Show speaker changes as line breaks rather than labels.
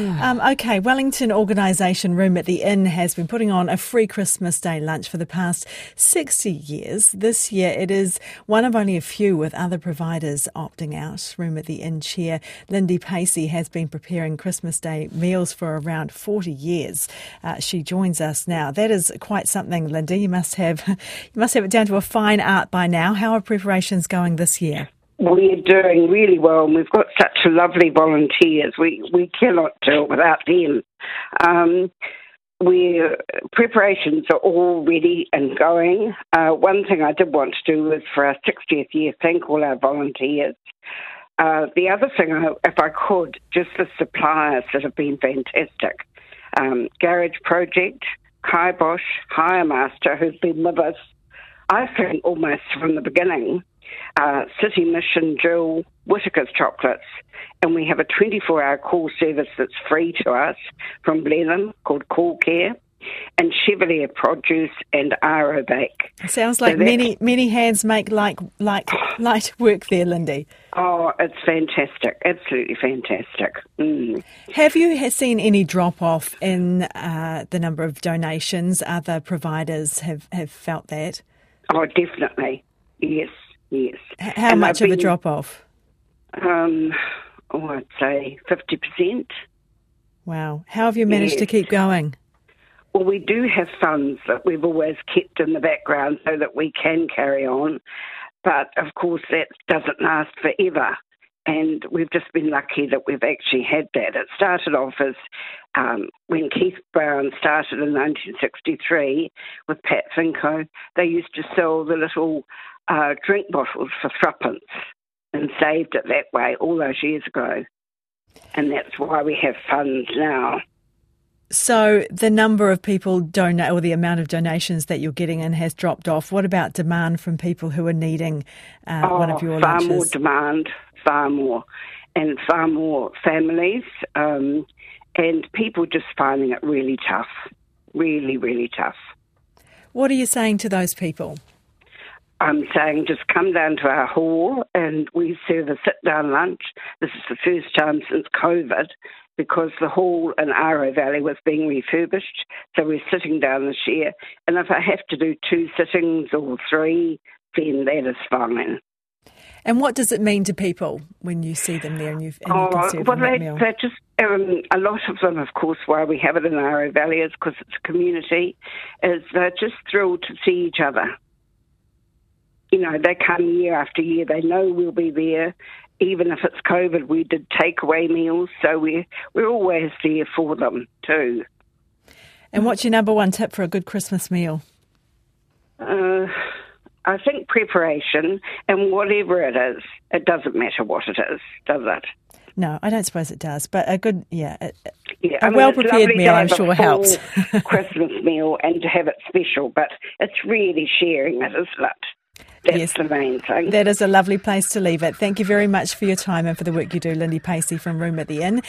Um, okay, Wellington organisation Room at the Inn has been putting on a free Christmas Day lunch for the past 60 years. This year it is one of only a few with other providers opting out. Room at the Inn chair Lindy Pacey has been preparing Christmas Day meals for around 40 years. Uh, she joins us now. That is quite something, Lindy. You must have you must have it down to a fine art by now. How are preparations going this year?
We're doing really well, and we've got such lovely volunteers. We we cannot do it without them. Um, we preparations are all ready and going. Uh, one thing I did want to do was for our 60th year, thank all our volunteers. Uh, the other thing, I, if I could, just the suppliers that have been fantastic. Um, Garage Project, Kibosh, Hire Master, who's been with us, I think, almost from the beginning uh, City Mission Jill Whittaker's chocolates, and we have a 24 hour call service that's free to us from Blenheim called Call Care. And Chevalier Produce and Aerobac.
Sounds like so many many hands make like like light work there, Lindy.
Oh, it's fantastic! Absolutely fantastic. Mm.
Have you seen any drop off in uh, the number of donations? Other providers have have felt that.
Oh, definitely. Yes, Yes.
How and much of a drop off?
Um, oh, I'd say 50%.
Wow. How have you managed yes. to keep going?
Well, we do have funds that we've always kept in the background so that we can carry on. But of course, that doesn't last forever. And we've just been lucky that we've actually had that. It started off as um, when Keith Brown started in 1963 with Pat Finko, they used to sell the little uh, drink bottles for threepence and saved it that way all those years ago. And that's why we have funds now.
So the number of people donate or the amount of donations that you're getting in has dropped off. What about demand from people who are needing uh,
oh,
one of your
far
lunches?
more demand, far more, and far more families, um, and people just finding it really tough, really, really tough.
What are you saying to those people?
I'm saying just come down to our hall and we serve a sit down lunch. This is the first time since COVID because the hall in Aro Valley was being refurbished. So we're sitting down this year. And if I have to do two sittings or three, then that is fine.
And what does it mean to people when you see them there and, you and
oh,
you
well,
them
they,
meal?
They're just um, a lot of them, of course, why we have it in Aro Valley is because it's a community. Is they're just thrilled to see each other you know, they come year after year. They know we'll be there. Even if it's COVID, we did takeaway meals, so we're, we're always there for them too.
And what's your number one tip for a good Christmas meal?
Uh, I think preparation and whatever it is, it doesn't matter what it is, does it?
No, I don't suppose it does. But a good, yeah, a,
yeah,
a
I mean,
well prepared meal, I'm sure helps.
Christmas meal and to have it special, but it's really sharing it, isn't it? That's yes, the main thing.
That is a lovely place to leave it. Thank you very much for your time and for the work you do, Lindy Pacey from Room at the Inn.